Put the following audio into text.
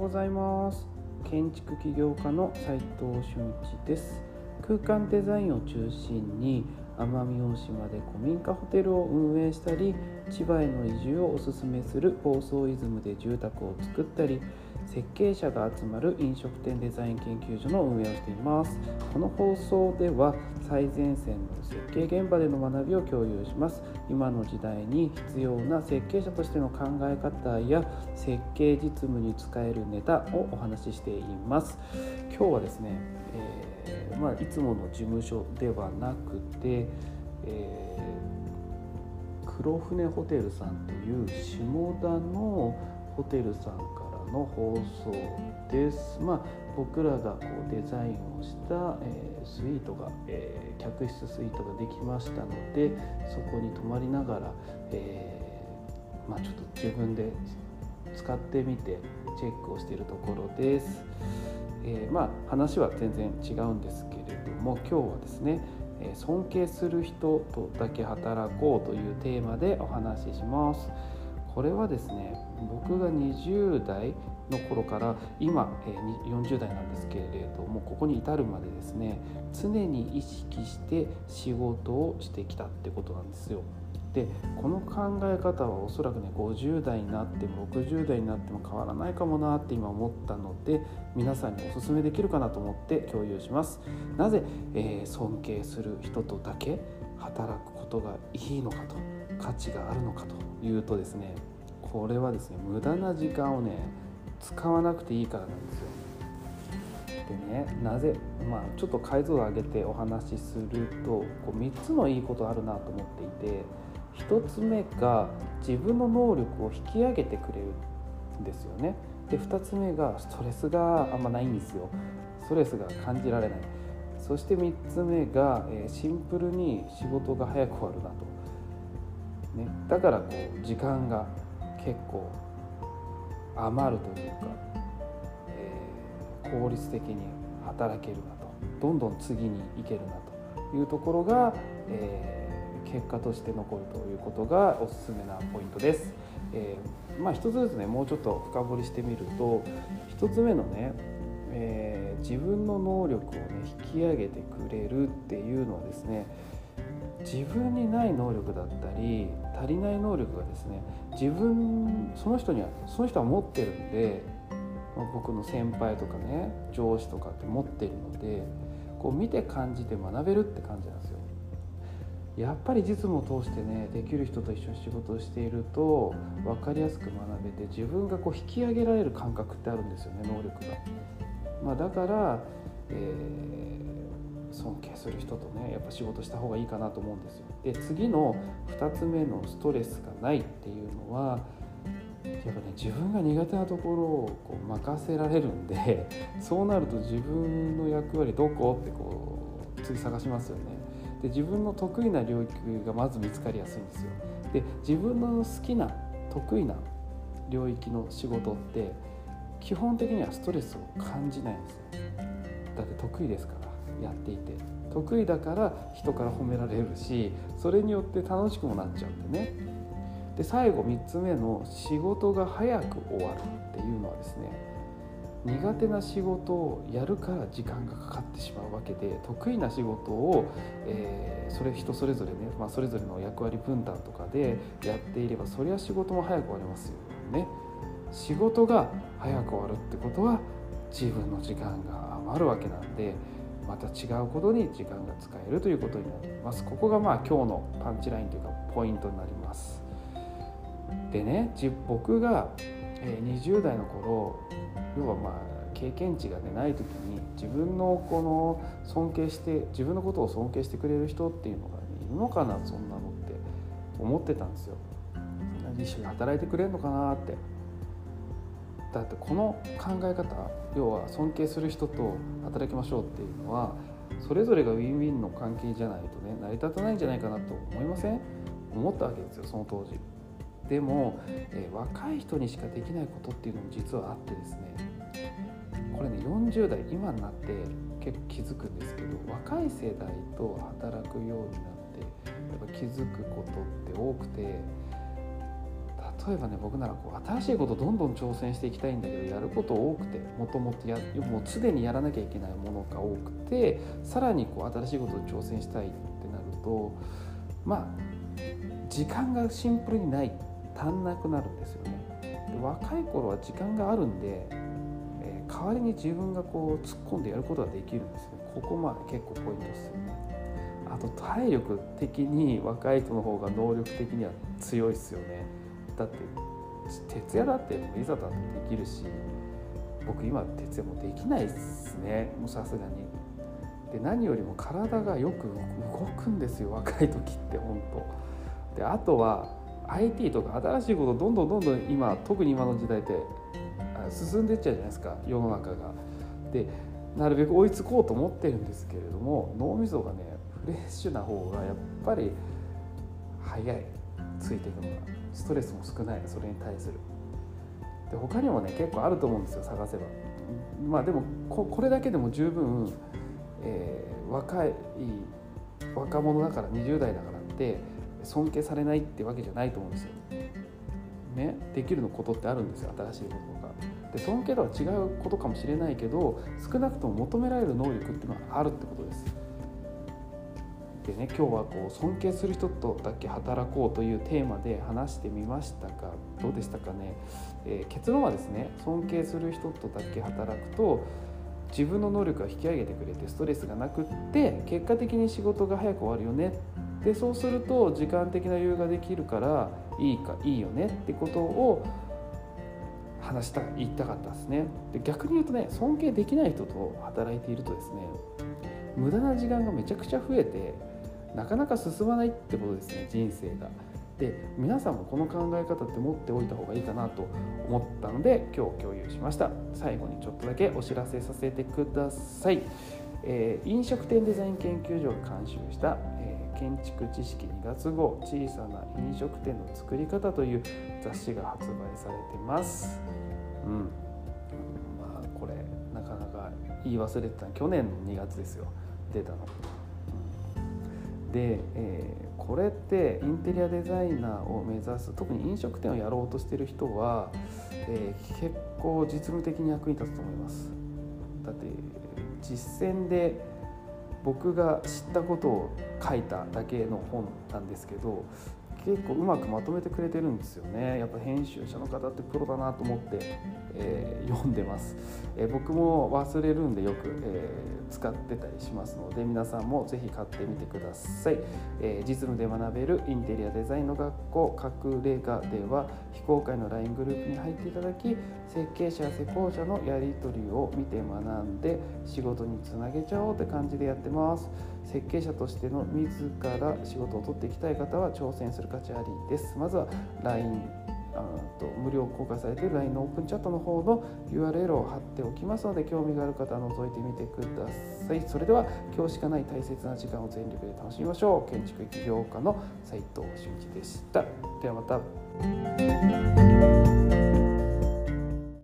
ございます。建築起業家の斉藤俊一です。空間デザインを中心に奄美大島で古民家ホテルを運営したり千葉への移住をおすすめする房総イズムで住宅を作ったり設計者が集まる飲食店デザイン研究所の運営をしています。この放送では最前線の設計現場での学びを共有します。今の時代に必要な設計者としての考え方や設計実務に使えるネタをお話ししています。今日はですね、えー、まあ、いつもの事務所ではなくて、えー、黒船ホテルさんという下田のホテルさんかの放送です。まあ、僕らがこうデザインをした、えー、スイートが、えー、客室スイートができましたのでそこに泊まりながら、えー、まあ、ちょっと自分で使ってみてチェックをしているところです。えまあ、話は全然違うんですけれども今日はですね尊敬する人とだけ働こうというテーマでお話しします。これはですね僕が20代の頃から今40代なんですけれどもここに至るまでですね常に意識して仕事をしてきたってことなんですよ。でこの考え方はおそらくね50代になっても60代になっても変わらないかもなって今思ったので皆さんにお勧めできるかなと思って共有しますなぜ、えー、尊敬する人とだけ働くことがいいのかと価値があるのかというとですねこれはですね無駄な時間をね使わなくていいからなんですよ。でねなぜまあちょっと解像度上げてお話しするとこう3つのいいことあるなと思っていて1つ目が自分の能力を引き上げてくれるんですよね。で2つ目がストレスがあんまないんですよ。ストレスが感じられない。そして3つ目が、えシンプルに仕事が早く終わるなと。ね、だからこう時間が結構余るというか、えー、効率的に働けるなとどんどん次に行けるなというところが、えー、結果として残るということがおすすめなポイントです。えー、まあ、一つずつねもうちょっと深掘りしてみると1つ目のね、えー、自分の能力をね引き上げてくれるっていうのはですね自分にない能力だったり足りない能力がですね自分その人にはその人は持ってるんでま僕の先輩とかね上司とかって持ってるのでこう見て感じて学べるって感じなんですよ。やっぱり実務を通してねできる人と一緒に仕事をしていると分かりやすく学べて自分がこう引き上げられる感覚ってあるんですよね能力が。まあ、だから、えー尊敬する人とねやっぱ仕事した方がいいかなと思うんですよ。で次の2つ目のストレスがないっていうのはやっぱね自分が苦手なところをこう任せられるんで そうなると自分の役割どこってこう次探しますよね。で自分の得意な領域がまず見つかりやすいんですよ。で自分の好きな得意な領域の仕事って基本的にはストレスを感じないんですよ。だって得意ですから。やっていて得意だから人から褒められるしそれによって楽しくもなっちゃうんでねで最後3つ目の仕事が早く終わるっていうのはですね苦手な仕事をやるから時間がかかってしまうわけで得意な仕事を、えー、それ人それぞれね、まあ、それぞれの役割分担とかでやっていればそりゃ仕事も早く終わりますよね。仕事が早く終わるってことは自分の時間が余るわけなんでまた違うことに時間が使えるということになります。ここがまあ今日のパンチラインというかポイントになります。でね僕が20代の頃要はまあ経験値が、ね、ない時に自分のこの尊敬して自分のことを尊敬してくれる人っていうのが、ね、いるのかなそんなのって思ってたんですよ。一緒に働いてくれるのかなってだってこの考え方要は尊敬する人と働きましょうっていうのはそれぞれがウィンウィンの関係じゃないとね成り立たないんじゃないかなと思いません？思ったわけですよその当時。でも、えー、若い人にしかできないことっていうのも実はあってですね。これね40代今になって結構気づくんですけど若い世代と働くようになってやっぱ気づくことって多くて例えばね僕ならこう新しいことどんどん挑戦していきたいんだけどやること多くてもともとやもう常にやらなきゃいけないものが多くてさらにこう新しいことに挑戦したいってなるとまあ時間がシンプルにない足んなくなるんですよね。で若い頃は時間があるんで、えー、代わりに自分がこう突っ込んでやることができるんですよ。ここまで結構ポイントですよね。あと体力的に若い人の方が能力的には強いですよね。だって徹夜だっていざだってできるし僕今徹夜もできないですねもうさすがに。で何よりも体がよく動くんですよ若い時って本当。であとは IT とか新しいことどんどんどんどん今特に今の時代って進んでっちゃうじゃないですか世の中が。でなるべく追いつこうと思ってるんですけれども脳みそがねフレッシュな方がやっぱり早いついていくのがストレスも少ないそれに対するで他にもね結構あると思うんですよ探せばまあでもここれだけでも十分、えー、若い若者だから20代だからって尊敬されないってわけじゃないと思うんですよ。ね、できるのことってあるんですよ新しいこととか。で尊敬とは違うことかもしれないけど少なくとも求められる能力っていうのはあるってことです。でね今日はこう尊敬する人とだけ働こうというテーマで話してみましたがどうでしたかね、えー、結論はですね尊敬する人とだけ働くと自分の能力が引き上げてくれてストレスがなくって結果的に仕事が早く終わるよね。でそうすると時間的な余裕ができるからいいかいいよねってことを話した言いたかったですね。で逆に言うとね尊敬できない人と働いているとですね無駄な時間がめちゃくちゃ増えてなかなか進まないってことですね人生が。で皆さんもこの考え方って持っておいた方がいいかなと思ったので今日共有しました。最後にちょっとだけお知らせさせてください、えー、飲食店デザイン研究所が監修した、えー、建築知識2月号小さな飲食店の作り方という雑誌が発売されてます。うん。まあこれなかなか言い忘れてた去年の2月ですよ。出たの。で、えー、これってインテリアデザイナーを目指す特に飲食店をやろうとしてる人は、えー、結構実務的に役に立つと思います。だって実践で僕が知ったことを書いただけの本なんですけど結構うまくまとめてくれてるんですよね。やっぱ編集者の方ってプロだなと思って、えー、読んでます、えー、僕も忘れるんでよく、えー、使ってたりしますので皆さんもぜひ買ってみてください、え実務で学べるインテリアデザインの学校隠れ家では非公開の LINE グループに入っていただき設計者や施工者のやり取りを見て学んで仕事につなげちゃおうって感じでやってます。設計者としての自ら仕事を取っていきたい方は挑戦する価値ありです。まずは LINE あと無料公開されている LINE のオープンチャットの方の URL を貼っておきますので興味がある方は覗いてみてください。それでは今日しかない大切な時間を全力で楽しみましょう。建築起業家の斉藤俊一でした。ではまた。